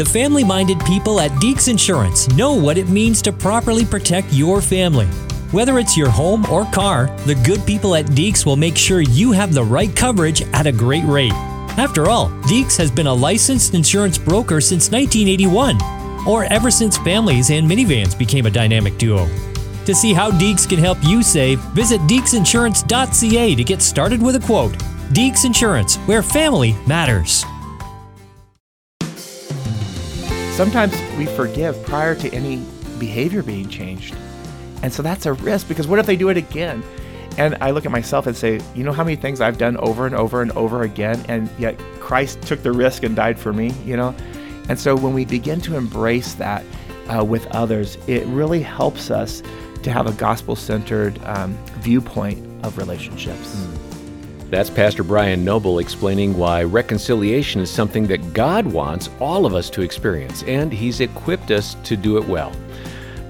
The family minded people at Deeks Insurance know what it means to properly protect your family. Whether it's your home or car, the good people at Deeks will make sure you have the right coverage at a great rate. After all, Deeks has been a licensed insurance broker since 1981, or ever since families and minivans became a dynamic duo. To see how Deeks can help you save, visit deeksinsurance.ca to get started with a quote. Deeks Insurance, where family matters. Sometimes we forgive prior to any behavior being changed. And so that's a risk because what if they do it again? And I look at myself and say, you know how many things I've done over and over and over again, and yet Christ took the risk and died for me, you know? And so when we begin to embrace that uh, with others, it really helps us to have a gospel centered um, viewpoint of relationships. Mm. That's Pastor Brian Noble explaining why reconciliation is something that God wants all of us to experience, and He's equipped us to do it well.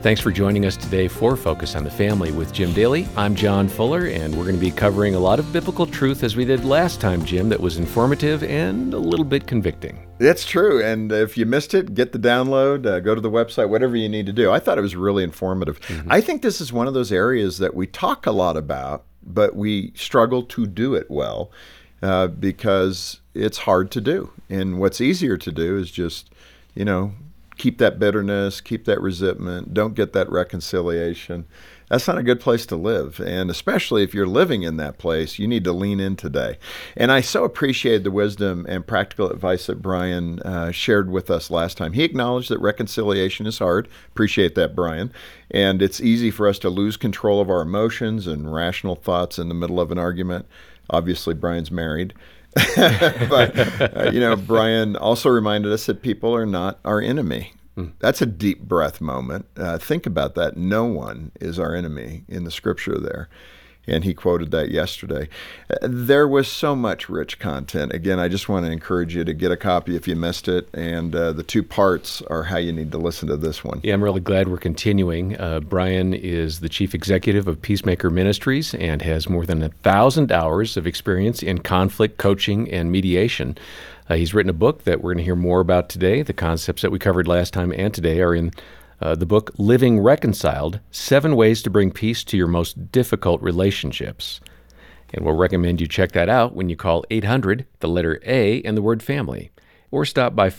Thanks for joining us today for Focus on the Family with Jim Daly. I'm John Fuller, and we're going to be covering a lot of biblical truth as we did last time, Jim, that was informative and a little bit convicting. That's true. And if you missed it, get the download, uh, go to the website, whatever you need to do. I thought it was really informative. Mm-hmm. I think this is one of those areas that we talk a lot about, but we struggle to do it well uh, because it's hard to do. And what's easier to do is just, you know, keep that bitterness, keep that resentment, don't get that reconciliation. That's not a good place to live. And especially if you're living in that place, you need to lean in today. And I so appreciated the wisdom and practical advice that Brian uh, shared with us last time. He acknowledged that reconciliation is hard. Appreciate that, Brian. And it's easy for us to lose control of our emotions and rational thoughts in the middle of an argument. Obviously, Brian's married. but uh, you know, Brian also reminded us that people are not our enemy. That's a deep breath moment. Uh, think about that. No one is our enemy in the scripture there and he quoted that yesterday. There was so much rich content. Again, I just want to encourage you to get a copy if you missed it, and uh, the two parts are how you need to listen to this one. Yeah, I'm really glad we're continuing. Uh, Brian is the chief executive of Peacemaker Ministries and has more than a thousand hours of experience in conflict coaching and mediation. Uh, he's written a book that we're going to hear more about today. The concepts that we covered last time and today are in uh, the book Living Reconciled Seven Ways to Bring Peace to Your Most Difficult Relationships. And we'll recommend you check that out when you call 800, the letter A, and the word family, or stop by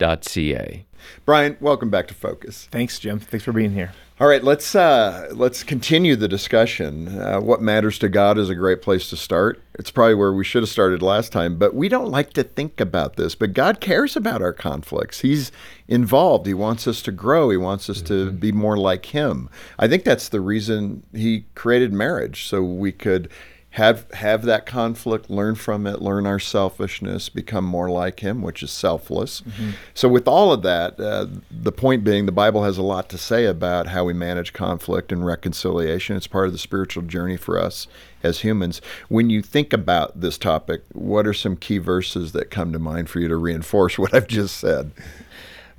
focusonthefamily.ca. Brian, welcome back to Focus. Thanks, Jim. Thanks for being here. All right, let's uh, let's continue the discussion. Uh, what matters to God is a great place to start. It's probably where we should have started last time, but we don't like to think about this. But God cares about our conflicts. He's involved. He wants us to grow. He wants us mm-hmm. to be more like Him. I think that's the reason He created marriage, so we could have have that conflict, learn from it, learn our selfishness, become more like Him, which is selfless. Mm-hmm. So, with all of that, uh, the point being, the Bible has a lot to say about how we manage conflict and reconciliation. It's part of the spiritual journey for us as humans. When you think about this topic, what are some key verses that come to mind for you to reinforce what I've just said?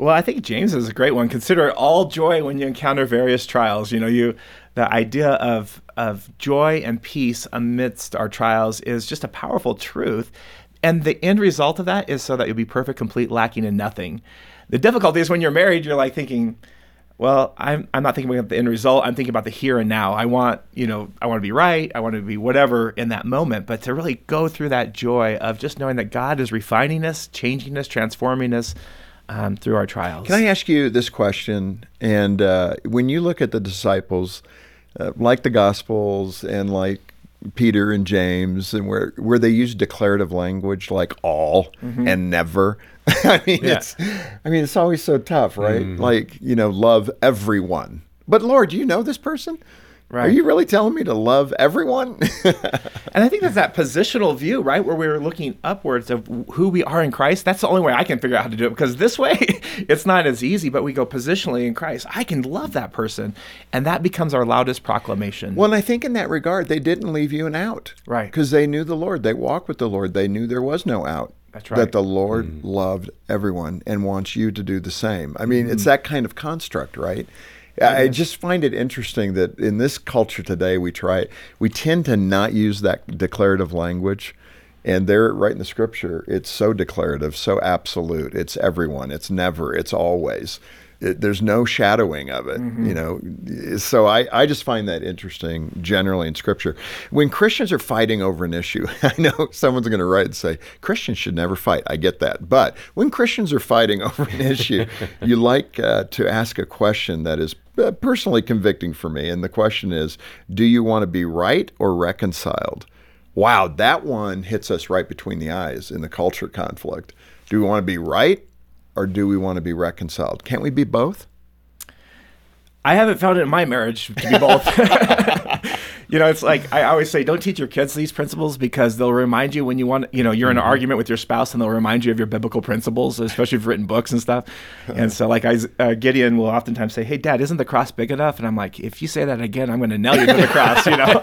Well, I think James is a great one. Consider all joy when you encounter various trials. You know, you the idea of of joy and peace amidst our trials is just a powerful truth. And the end result of that is so that you'll be perfect, complete, lacking in nothing. The difficulty is when you're married, you're like thinking, well, I'm, I'm not thinking about the end result. I'm thinking about the here and now. I want, you know, I want to be right. I want to be whatever in that moment. But to really go through that joy of just knowing that God is refining us, changing us, transforming us um, through our trials. Can I ask you this question? And uh, when you look at the disciples, uh, like the Gospels and like Peter and James, and where where they use declarative language like all mm-hmm. and never. I mean, yeah. it's I mean, it's always so tough, right? Mm-hmm. Like you know, love everyone. But Lord, do you know this person? Right. Are you really telling me to love everyone? and I think that's that positional view, right? Where we're looking upwards of who we are in Christ. That's the only way I can figure out how to do it because this way it's not as easy, but we go positionally in Christ. I can love that person. And that becomes our loudest proclamation. Well, and I think in that regard, they didn't leave you an out. Right. Because they knew the Lord. They walked with the Lord. They knew there was no out. That's right. That the Lord mm. loved everyone and wants you to do the same. I mean, mm. it's that kind of construct, right? I just find it interesting that in this culture today, we try we tend to not use that declarative language. And there, right in the scripture, it's so declarative, so absolute. It's everyone, it's never, it's always. It, there's no shadowing of it, Mm-hmm. you know. So I, I just find that interesting generally in scripture. When Christians are fighting over an issue, I know someone's going to write and say, Christians should never fight. I get that. But when Christians are fighting over an issue, you like uh, to ask a question that is uh, personally convicting for me. And the question is, do you want to be right or reconciled? Wow, that one hits us right between the eyes in the culture conflict. Do we want to be right or do we want to be reconciled? Can't we be both? I haven't found it in my marriage to be both. you know, it's like I always say, don't teach your kids these principles because they'll remind you when you want, you know, you're in an mm-hmm. argument with your spouse and they'll remind you of your biblical principles, especially if you've written books and stuff. And so, like, I, uh, Gideon will oftentimes say, Hey, dad, isn't the cross big enough? And I'm like, If you say that again, I'm going to nail you to the cross, you know?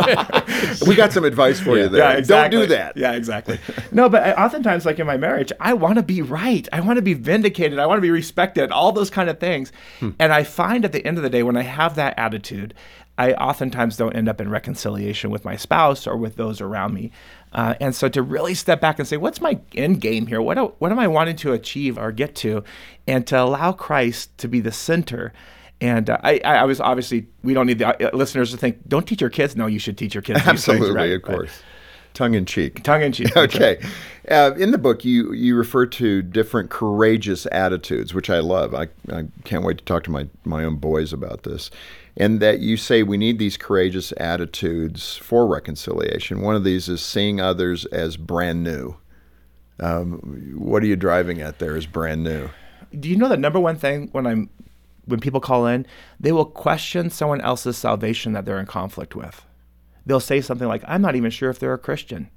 We got some advice for you there. Yeah, exactly. Don't do that. Yeah, exactly. no, but I, oftentimes, like in my marriage, I want to be right. I want to be vindicated. I want to be respected. All those kind of things. Hmm. And I find at the end of the day, when I have that attitude, I oftentimes don't end up in reconciliation with my spouse or with those around me. Uh, and so to really step back and say, what's my end game here? What, do- what am I wanting to achieve or get to? And to allow Christ to be the center. And uh, I, I was obviously, we don't need the uh, listeners to think, don't teach your kids. No, you should teach your kids. these things, Absolutely, right? of But- course. Tongue in cheek. Tongue in cheek. Okay. Uh, in the book, you, you refer to different courageous attitudes, which I love. I, I can't wait to talk to my, my own boys about this. And that you say we need these courageous attitudes for reconciliation. One of these is seeing others as brand new. Um, what are you driving at there as brand new? Do you know the number one thing when I'm when people call in, they will question someone else's salvation that they're in conflict with. They'll say something like, "I'm not even sure if they're a Christian,"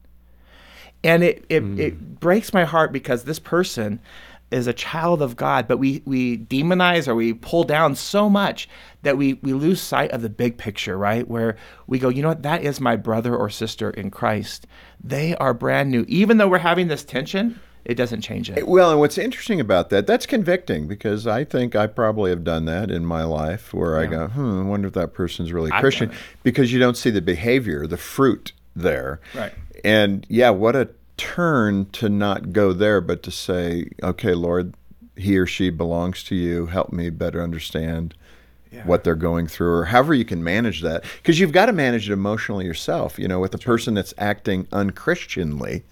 and it it, it breaks my heart because this person is a child of God, but we we demonize or we pull down so much that we we lose sight of the big picture, right? Where we go, you know what, that is my brother or sister in Christ. They are brand new. Even though we're having this tension, it doesn't change it. Well, and what's interesting about that, that's convicting because I think I probably have done that in my life where I go, hmm, I wonder if that person's really I've Christian because you don't see the behavior, the fruit there. Right. And yeah, what a turn to not go there, but to say, okay, Lord, he or she belongs to you. Help me better understand what they're going through or however you can manage that. Because you've got to manage it emotionally yourself. You know, with a person that's acting unchristianly,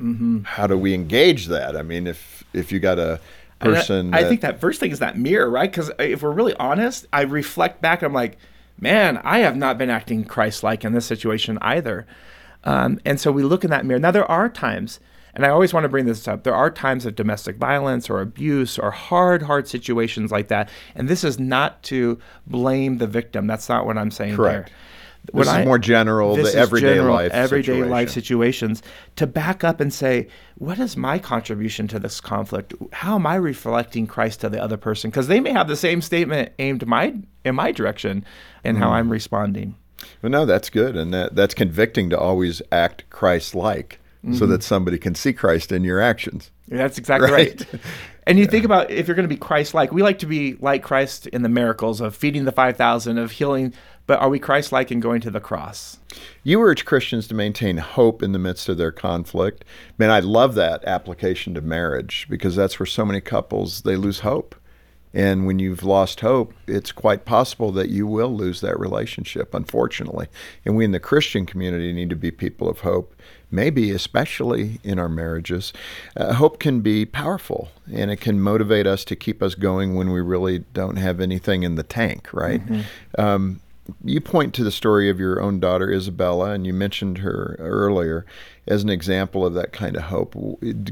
Mm-hmm. how do we engage that? I mean, if if you got a person, I, think that first thing is that mirror, right? Because if we're really honest, I reflect back. I'm like, man, I have not been acting Christ-like in this situation either. Um, and so we look in that mirror. Now there are times, and I always want to bring this up. There are times of domestic violence or abuse or hard, hard situations like that. And this is not to blame the victim. That's not what I'm saying Correct. there. This is more general, the everyday general, life everyday life situations to back up and say, what is my contribution to this conflict? How am I reflecting Christ to the other person? Because they may have the same statement aimed my in my direction and how Mm. I'm responding. Well, no, that's good, and that that's convicting to always act Christ-like, so Mm-hmm. that somebody can see Christ in your actions. That's exactly Right. right. And you think about if you're going to be Christ-like, we like to be like Christ in the miracles of feeding the five thousand, of healing. But are we Christ-like in going to the cross? You urge Christians to maintain hope in the midst of their conflict. Man, I love that application to marriage because that's where so many couples they lose hope. And when you've lost hope, it's quite possible that you will lose that relationship, unfortunately. And we in the Christian community need to be people of hope, maybe especially in our marriages. Uh, hope can be powerful and it can motivate us to keep us going when we really don't have anything in the tank, right? Um, you point to the story of your own daughter Isabella, and you mentioned her earlier as an example of that kind of hope.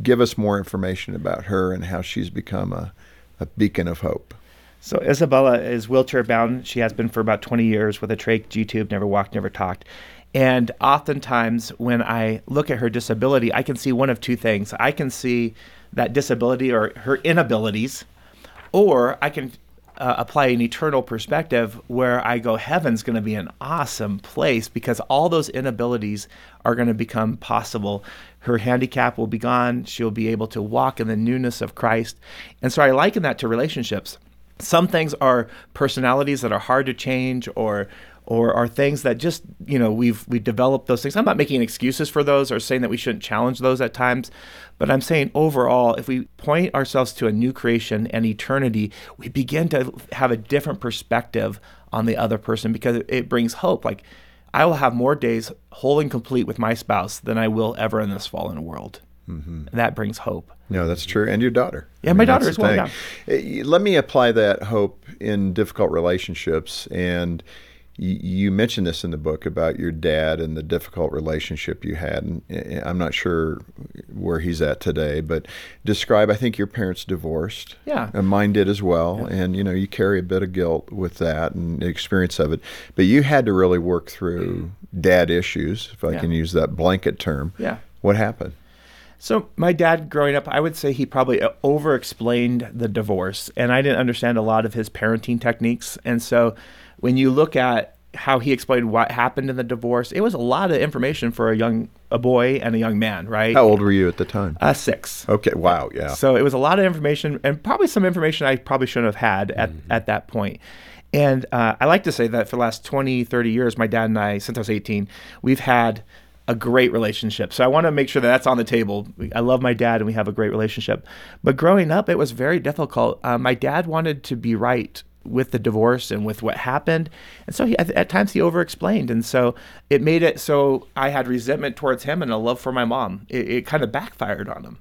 Give us more information about her and how she's become a, a beacon of hope. So Isabella is wheelchair bound. She has been for about 20 years with a trach G tube, never walked, never talked. And oftentimes when I look at her disability, I can see one of two things. I can see that disability or her inabilities, or I can uh, apply an eternal perspective where I go, heaven's going to be an awesome place because all those inabilities are going to become possible. Her handicap will be gone. She'll be able to walk in the newness of Christ. And so I liken that to relationships. Some things are personalities that are hard to change or or are things that just you know we've we developed those things. I'm not making excuses for those or saying that we shouldn't challenge those at times, but I'm saying overall, if we point ourselves to a new creation and eternity, we begin to have a different perspective on the other person because it, it brings hope. Like I will have more days whole and complete with my spouse than I will ever in this fallen world. Mm-hmm. And that brings hope. No, that's true. And your daughter. Yeah, I mean, my daughter as well. Yeah. Eh, let me apply that hope in difficult relationships and you mentioned this in the book about your dad and the difficult relationship you had. And eh, I'm not sure where he's at today, but describe. I think your parents divorced. Yeah, and mine did as well. Yeah. And you know, you carry a bit of guilt with that and the experience of it. But you had to really work through dad issues, if I yeah. can use that blanket term. Yeah. What happened? So my dad growing up, I would say he probably uh, over-explained the divorce, and I didn't understand a lot of his parenting techniques, and so when you look at how he explained what happened in the divorce, it was a lot of information for a young a boy and a young man, right? How old were you at the time? Uh, six. Okay. Wow. Yeah. So it was a lot of information, and probably some information I probably shouldn't have had at mm-hmm. at that point. And uh, I like to say that for the last 20, 30 years, my dad and I, since I was 18, we've had a great relationship. So I want to make sure that that's on the table. I love my dad and we have a great relationship. But growing up, it was very difficult. Uh, my dad wanted to be right with the divorce and with what happened. And so he, at, at, times he over-explained. And so it made it so I had resentment towards him and a love for my mom. It, it kind of backfired on him.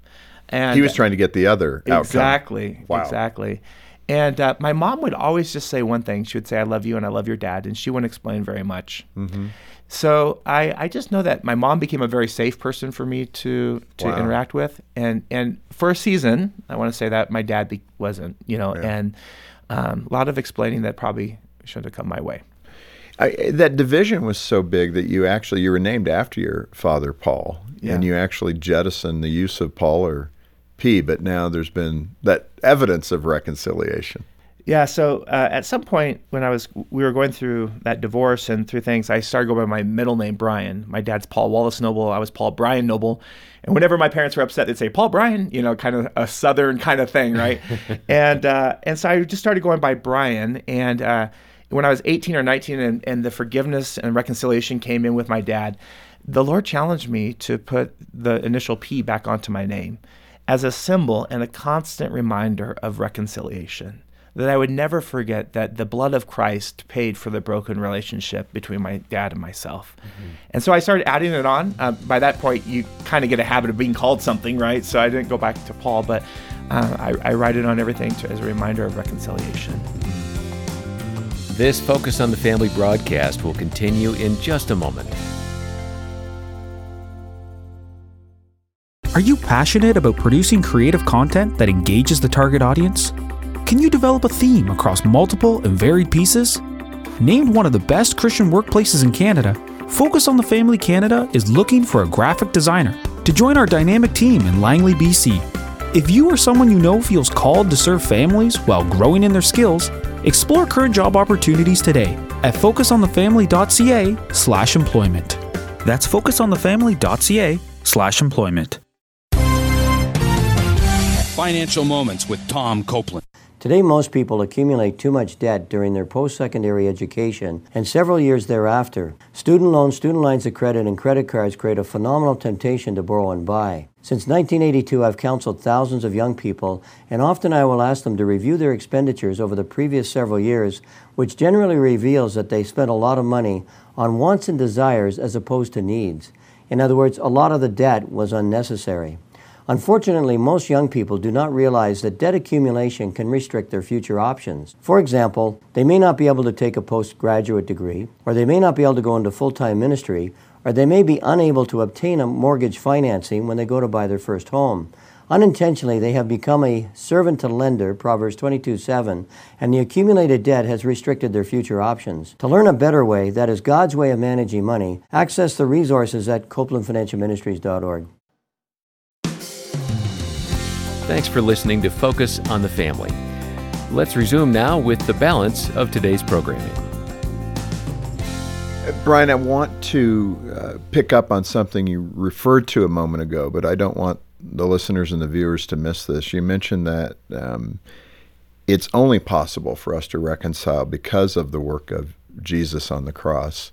And he was trying to get the other exactly, Wow. Exactly. And uh, my mom would always just say one thing. She would say, I love you and I love your dad. And she wouldn't explain very much. Mm-hmm. So I, I just know that my mom became a very safe person for me to to wow. interact with. And and for a season, I want to say that my dad be, wasn't, you know, yeah. and um, a lot of explaining that probably should have come my way. I, that division was so big that you actually you were named after your father Paul, yeah. and you actually jettisoned the use of Paul or P. But now there's been that evidence of reconciliation. Yeah. So uh, at some point when I was, we were going through that divorce and through things, I started going by my middle name, Brian. My dad's Paul Wallace Noble. I was Paul Brian Noble. And whenever my parents were upset, they'd say Paul Brian, you know, kind of a Southern kind of thing, right? and uh, and so I just started going by Brian. And uh, when I was 18 or 19, and, and the forgiveness and reconciliation came in with my dad, the Lord challenged me to put the initial P back onto my name as a symbol and a constant reminder of reconciliation that I would never forget that the blood of Christ paid for the broken relationship between my dad and myself. Mm-hmm. And so I started adding it on. Uh, by that point, you kind of get a habit of being called something, right? So I didn't go back to Paul, but uh, I, I, write it on everything to, as a reminder of reconciliation. This Focus on the Family broadcast will continue in just a moment. Are you passionate about producing creative content that engages the target audience? Can you develop a theme across multiple and varied pieces? Named one of the best Christian workplaces in Canada, Focus on the Family Canada is looking for a graphic designer to join our dynamic team in Langley, BC. If you or someone you know feels called to serve families while growing in their skills, explore current job opportunities today at focusonthefamily.ca/employment. That's focusonthefamily.ca/employment. Financial Moments with Tom Copeland. Today, most people accumulate too much debt during their post secondary education and several years thereafter. Student loans, student lines of credit, and credit cards create a phenomenal temptation to borrow and buy. Since 1982, I've counseled thousands of young people, and often I will ask them to review their expenditures over the previous several years, which generally reveals that they spent a lot of money on wants and desires as opposed to needs. In other words, a lot of the debt was unnecessary. Unfortunately, most young people do not realize that debt accumulation can restrict their future options. For example, they may not be able to take a postgraduate degree, or they may not be able to go into full time ministry, or they may be unable to obtain a mortgage financing when they go to buy their first home. Unintentionally, they have become a servant to lender, Proverbs 22 7, and the accumulated debt has restricted their future options. To learn a better way, that is God's way of managing money, access the resources at CopelandFinancialMinistries.org. Thanks for listening to Focus on the Family. Let's resume now with the balance of today's programming. Brian, I want to uh, pick up on something you referred to a moment ago, but I don't want the listeners and the viewers to miss this. You mentioned that um, it's only possible for us to reconcile because of the work of Jesus on the cross.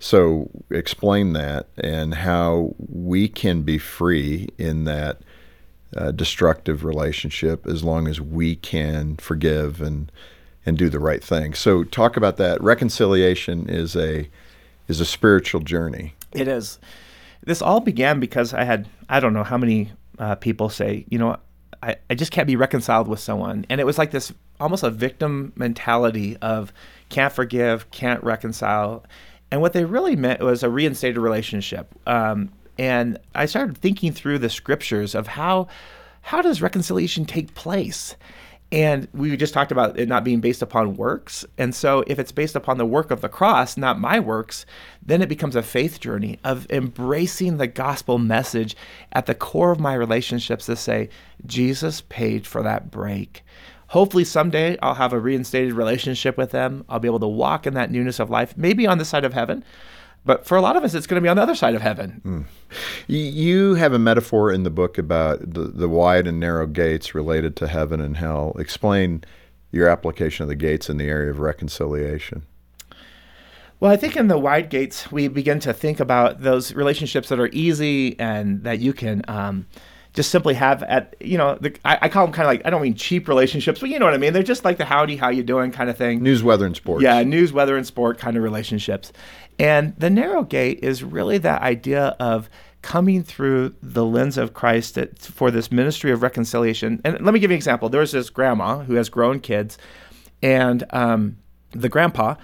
So explain that and how we can be free in that uh, destructive relationship as long as we can forgive and and do the right thing. So talk about that. Reconciliation is a is a spiritual journey. It is. This all began because I had I don't know how many uh, people say, you know, I, I just can't be reconciled with someone. And it was like this almost a victim mentality of can't forgive, can't reconcile. And what they really meant was a reinstated relationship. Um, and I started thinking through the scriptures of how how does reconciliation take place? And we just talked about it not being based upon works. And so, if it's based upon the work of the cross, not my works, then it becomes a faith journey of embracing the gospel message at the core of my relationships to say, Jesus paid for that break. Hopefully, someday I'll have a reinstated relationship with them. I'll be able to walk in that newness of life, maybe on the side of heaven. But for a lot of us, it's going to be on the other side of heaven. Mm. You have a metaphor in the book about the, the wide and narrow gates related to heaven and hell. Explain your application of the gates in the area of reconciliation. Well, I think in the wide gates, we begin to think about those relationships that are easy and that you can um, just simply have at, you know, the, I, I, call them kind of like, I don't mean cheap relationships, but you know what I mean? They're just like the howdy, how you doing kind of thing. News, weather, and sports. Yeah, news, weather, and sport kind of relationships. And the narrow gate is really that idea of coming through the lens of Christ for this ministry of reconciliation. And let me give you an example. There's this grandma who has grown kids, and um, the grandpa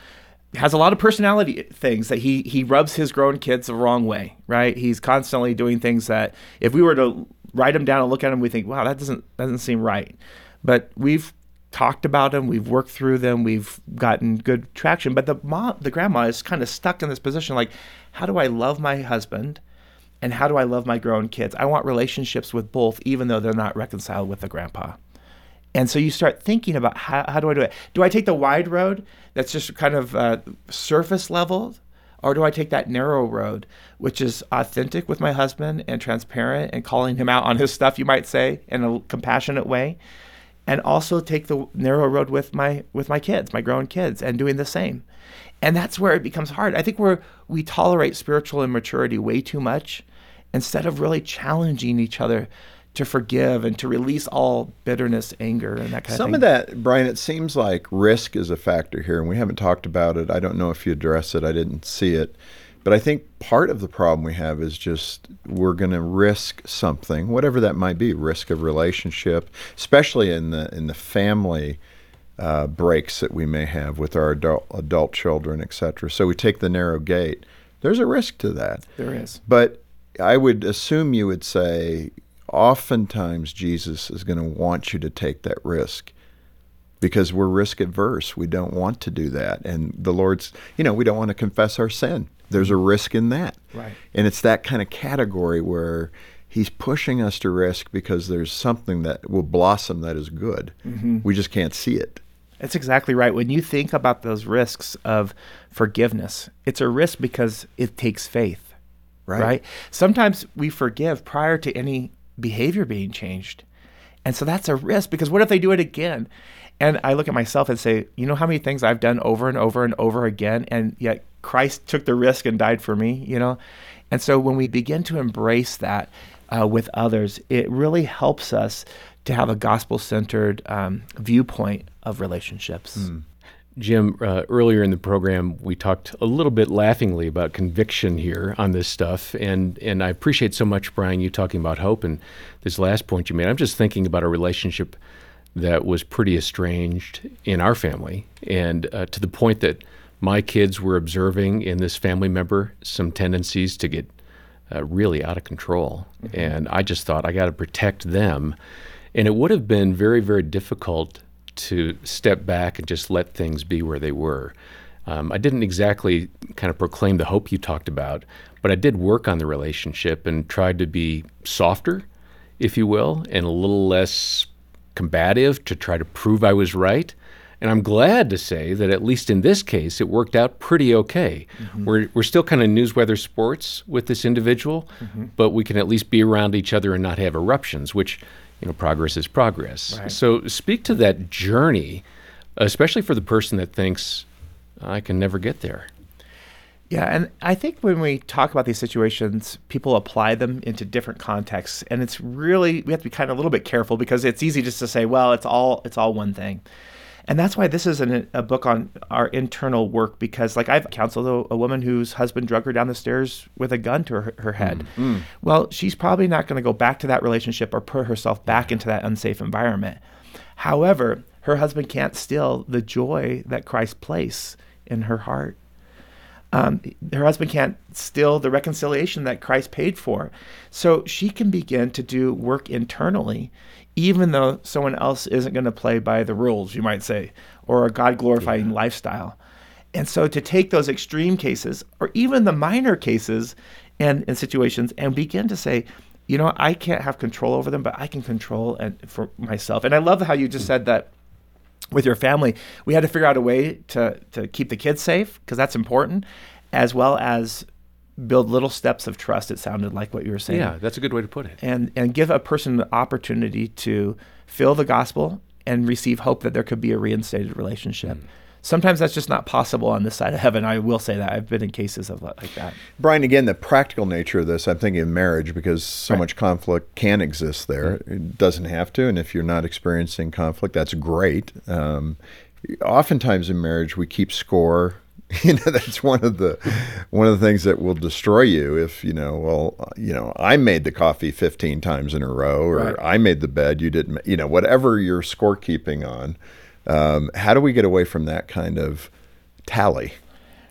has a lot of personality things that he he rubs his grown kids the wrong way, right? He's constantly doing things that if we were to write them down and look at them, we think, wow, that doesn't doesn't seem right. But we've talked about them, we've worked through them, we've gotten good traction. But the mom, the grandma is kind of stuck in this position like, how do I love my husband? And how do I love my grown kids? I want relationships with both, even though they're not reconciled with the grandpa. And so you start thinking about how, how do I do it? Do I take the wide road that's just kind of uh, surface level? Or do I take that narrow road, which is authentic with my husband and transparent and calling him out on his stuff, you might say, in a compassionate way? and also take the narrow road with my with my kids, my grown kids, and doing the same. And that's where it becomes hard. I think we're we tolerate spiritual immaturity way too much instead of really challenging each other to forgive and to release all bitterness, anger, and that kind Some of thing. Some of that, Brian, it seems like risk is a factor here, and we haven't talked about it. I don't know if you address it. I didn't see it. But I think part of the problem we have is just we're going to risk something, whatever that might be, risk of relationship, especially in the in the family uh, breaks that we may have with our adult, adult children, etc. So we take the narrow gate. There's a risk to that. There is. But I would assume you would say oftentimes Jesus is going to want you to take that risk because we're risk adverse. We don't want to do that. And the Lord's, you know, we don't want to confess our sin there's a risk in that. Right. And it's that kind of category where he's pushing us to risk because there's something that will blossom that is good. Mm-hmm. We just can't see it. That's exactly right. When you think about those risks of forgiveness, it's a risk because it takes faith. Right. right? Sometimes we forgive prior to any behavior being changed. And so that's a risk because what if they do it again? And I look at myself and say, you know how many things I've done over and over and over again, and yet Christ took the risk and died for me, you know? And so when we begin to embrace that uh, with others, it really helps us to have a gospel centered um, viewpoint of relationships. Mm. Jim, uh, earlier in the program, we talked a little bit laughingly about conviction here on this stuff, and and I appreciate so much, Brian, you talking about hope and this last point you made. I'm just thinking about a relationship that was pretty estranged in our family, and uh, to the point that my kids were observing in this family member some tendencies to get uh, really out of control. Mm-hmm. And I just thought, I got to protect them. And it would have been very, very difficult to step back and just let things be where they were. Um, I didn't exactly kind of proclaim the hope you talked about, but I did work on the relationship and tried to be softer, if you will, and a little less combative to try to prove I was right. And I'm glad to say that at least in this case, it worked out pretty okay. Mm-hmm. We're, we're still kind of news weather sports with this individual, mm-hmm. but we can at least be around each other and not have eruptions, which, you know, progress is progress. Right. So speak to that journey, especially for the person that thinks, I can never get there. Yeah, and I think when we talk about these situations, people apply them into different contexts, and it's really we have to be kind of a little bit careful because it's easy just to say, well, it's all it's all one thing, and that's why this is an, a book on our internal work because, like, I've counseled a, a, woman whose husband drug her down the stairs with a gun to her, her head. Mm. Well, she's probably not going to go back to that relationship or put herself back into that unsafe environment. However, her husband can't steal the joy that Christ placed in her heart um, her husband can't steal the reconciliation that Christ paid for. So she can begin to do work internally, even though someone else isn't going to play by the rules, you might say, or a God glorifying yeah. lifestyle. And so to take those extreme cases, or even the minor cases and, and situations, and begin to say, you know, I can't have control over them, but I can control and for myself. And I love how you just said that with your family, we had to figure out a way to to keep the kids safe because that's important, as well as build little steps of trust. It sounded like what you were saying. Yeah, that's a good way to put it. And and give a person the opportunity to feel the gospel and receive hope that there could be a reinstated relationship. Mm. Sometimes that's just not possible on this side of heaven. I will say that I've been in cases of like that. Brian, again, the practical nature of this, I'm thinking of marriage because so right. much conflict can exist there. Mm-hmm. It doesn't have to, and if you're not experiencing conflict, that's great. Um, oftentimes in marriage, we keep score you know that's one of the one of the things that will destroy you if you know well you know i made the coffee 15 times in a row or right. i made the bed you didn't you know whatever you're scorekeeping on um, how do we get away from that kind of tally?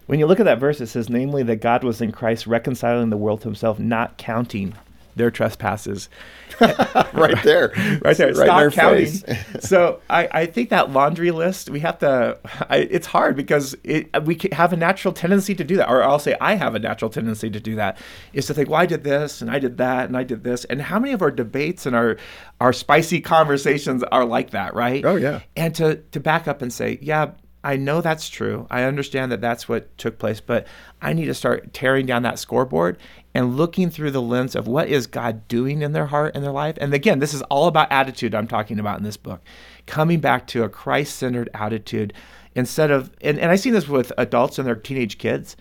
When you look at that verse, it says, namely, that God was in Christ reconciling the world to himself, not counting their trespasses. right there. right there. Right Stop counting. so I, I think that laundry list, we have to, I, it's hard because it, we have a natural tendency to do that. Or I'll say I have a natural tendency to do that, is to think, well, I did this and I did that and I did this. And how many of our debates and our, our spicy conversations are like that, right? Oh, yeah. And to, to back up and say, yeah, I know that's true. I understand that that's what took place, but I need to start tearing down that scoreboard and looking through the lens of what is God doing in their heart and their life. And again, this is all about attitude I'm talking about in this book. Coming back to a Christ centered attitude instead of, and, and I see this with adults and their teenage kids,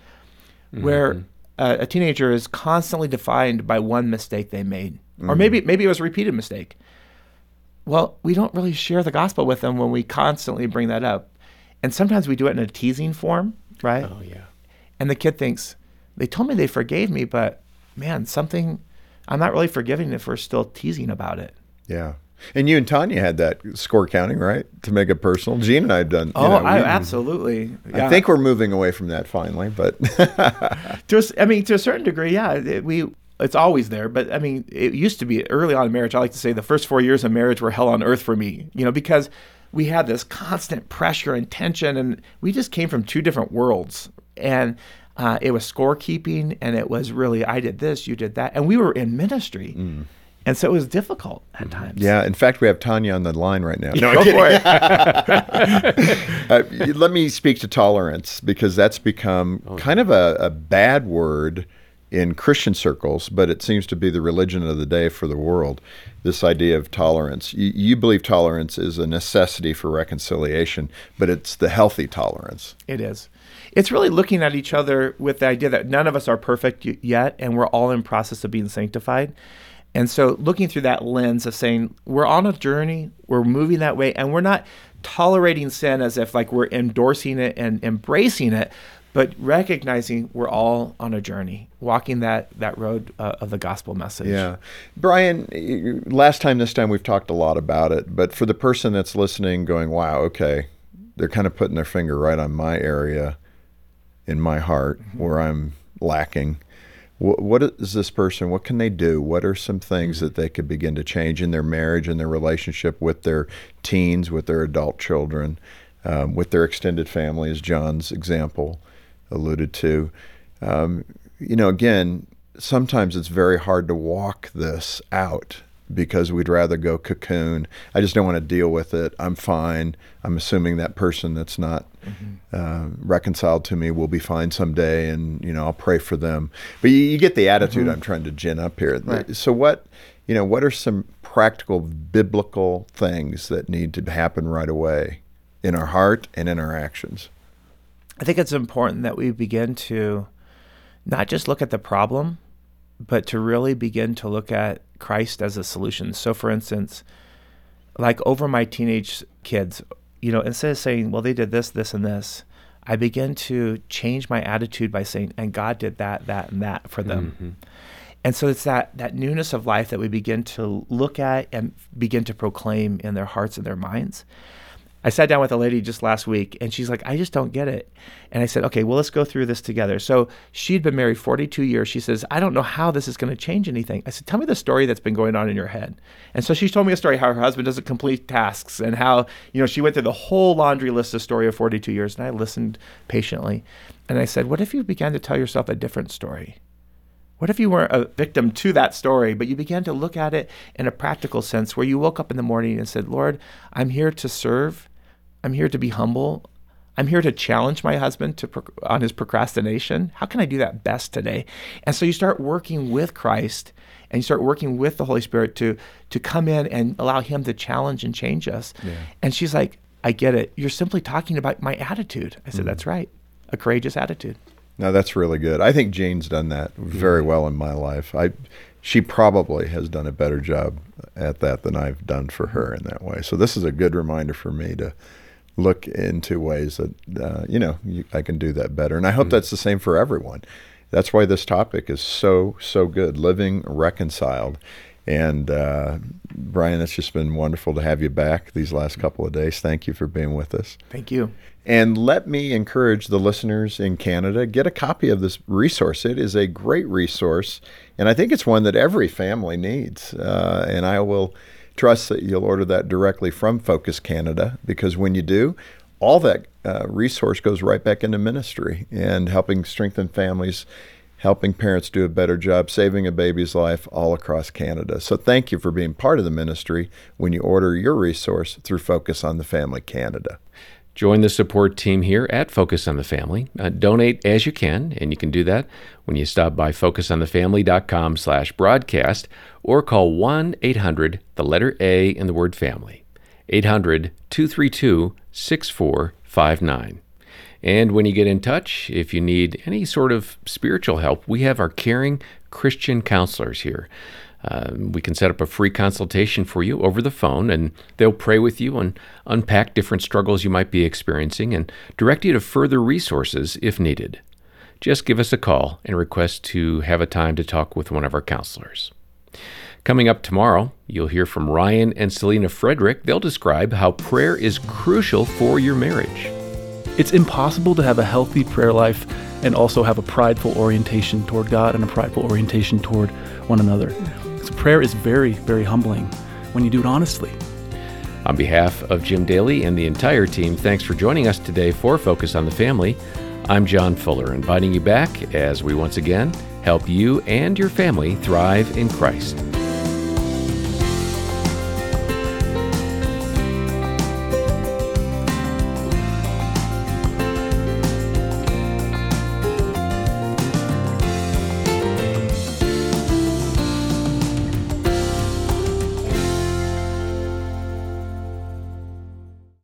mm-hmm. where a, a teenager is constantly defined by one mistake they made. Mm-hmm. Or maybe maybe it was a repeated mistake. Well, we don't really share the gospel with them when we constantly bring that up and sometimes we do it in a teasing form, right? Oh, yeah. And the kid thinks, they told me they forgave me, but man, something, I'm not really forgiving if we're still teasing about it. Yeah. And you and Tanya had that score counting, right? To make it personal. Jean and I have done. Oh, know, I, absolutely. Yeah. I think we're moving away from that finally, but to a, I mean, to a certain degree, yeah. It, we it's always there, but I mean, it used to be early on in marriage. I like to say the first four years of marriage were hell on earth for me, you know, because we had this constant pressure and tension, and we just came from two different worlds. And uh, it was scorekeeping, and it was really, I did this, you did that. And we were in ministry. Mm. And so it was difficult at times. Yeah. In fact, we have Tanya on the line right now. No, Go for it. uh, let me speak to tolerance because that's become oh, kind of a, a bad word in Christian circles, but it seems to be the religion of the day for the world. This idea of tolerance. You, you, believe tolerance is a necessity for reconciliation, but it's the healthy tolerance. It is. It's really looking at each other with the idea that none of us are perfect yet, and we're all in process of being sanctified. And so, looking through that lens of saying we're on a journey, we're moving that way, and we're not tolerating sin as if like we're endorsing it and embracing it, but recognizing we're all on a journey, walking that that road uh, of the gospel message. Yeah, Brian. Last time, this time we've talked a lot about it, but for the person that's listening, going, "Wow, okay," they're kind of putting their finger right on my area in my heart mm-hmm. where I'm lacking. What, what is this person? What can they do? What are some things mm-hmm. that they could begin to change in their marriage and their relationship with their teens, with their adult children, um, with their extended family, as John's example? alluded to. Um, you know, again, sometimes it's very hard to walk this out because we'd rather go cocoon. I just don't want to deal with it. I'm fine. I'm assuming that person that's not mm-hmm. uh, reconciled to me will be fine someday, and you know I'll pray for them. But you, you get the attitude mm-hmm. I'm trying to gin up here. Right. So what, you know, what are some practical biblical things that need to happen right away in our heart and in our actions? I think it's important that we begin to not just look at the problem, but to really begin to look at Christ as a solution. So, for instance, like over my teenage kids, you know, instead of saying, well, they did this, this, and this, I begin to change my attitude by saying, and God did that, that, and that for them. Mm-hmm. And so it's that that newness of life that we begin to look at and begin to proclaim in their hearts and their minds. I sat down with a lady just last week and she's like, I just don't get it. And I said, okay, well, let's go through this together. So she'd been married 42 years. She says, I don't know how this is going to change anything. I said, tell me the story that's been going on in your head. And so she told me a story how her husband doesn't complete tasks and how, you know, she went through the whole laundry list of story of 42 years. And I listened patiently. And I said, what if you began to tell yourself a different story? What if you weren't a victim to that story, but you began to look at it in a practical sense where you woke up in the morning and said, Lord, I'm here to serve I'm here to be humble. I'm here to challenge my husband to on his procrastination. How can I do that best today? And so you start working with Christ and you start working with the Holy Spirit to to come in and allow him to challenge and change us. Yeah. And she's like, I get it. You're simply talking about my attitude. I said, mm-hmm. That's right. A courageous attitude. Now that's really good. I think Jane's done that very well in my life. I she probably has done a better job at that than I've done for her in that way. So this is a good reminder for me to look into ways that uh, you know you, I can do that better. And I hope mm-hmm. that's the same for everyone. That's why this topic is so so good. Living reconciled. And uh, Brian, it's just been wonderful to have you back these last couple of days. Thank you for being with us. Thank you. And let me encourage the listeners in Canada get a copy of this resource. It is a great resource, and I think it's one that every family needs. Uh, and I will trust that you'll order that directly from Focus Canada because when you do, all that uh, resource goes right back into ministry and helping strengthen families, helping parents do a better job, saving a baby's life all across Canada. So thank you for being part of the ministry when you order your resource through Focus on the Family Canada. Join the support team here at Focus on the Family. Uh, donate as you can, and you can do that when you stop by focusonthefamily.com slash broadcast or call 1-800, the letter A in the word family, 800-232-6459. And when you get in touch, if you need any sort of spiritual help, we have our caring Christian counselors here. Uh, we can set up a free consultation for you over the phone, and they'll pray with you and unpack different struggles you might be experiencing and direct you to further resources if needed. Just give us a call and request to have a time to talk with one of our counselors. Coming up tomorrow, you'll hear from Ryan and Selena Frederick. They'll describe how prayer is crucial for your marriage. It's impossible to have a healthy prayer life and also have a prideful orientation toward God and a prideful orientation toward one another. So prayer is very, very humbling when you do it honestly. On behalf of Jim Daly and the entire team, thanks for joining us today for Focus on the Family. I'm John Fuller, inviting you back as we once again help you and your family thrive in Christ.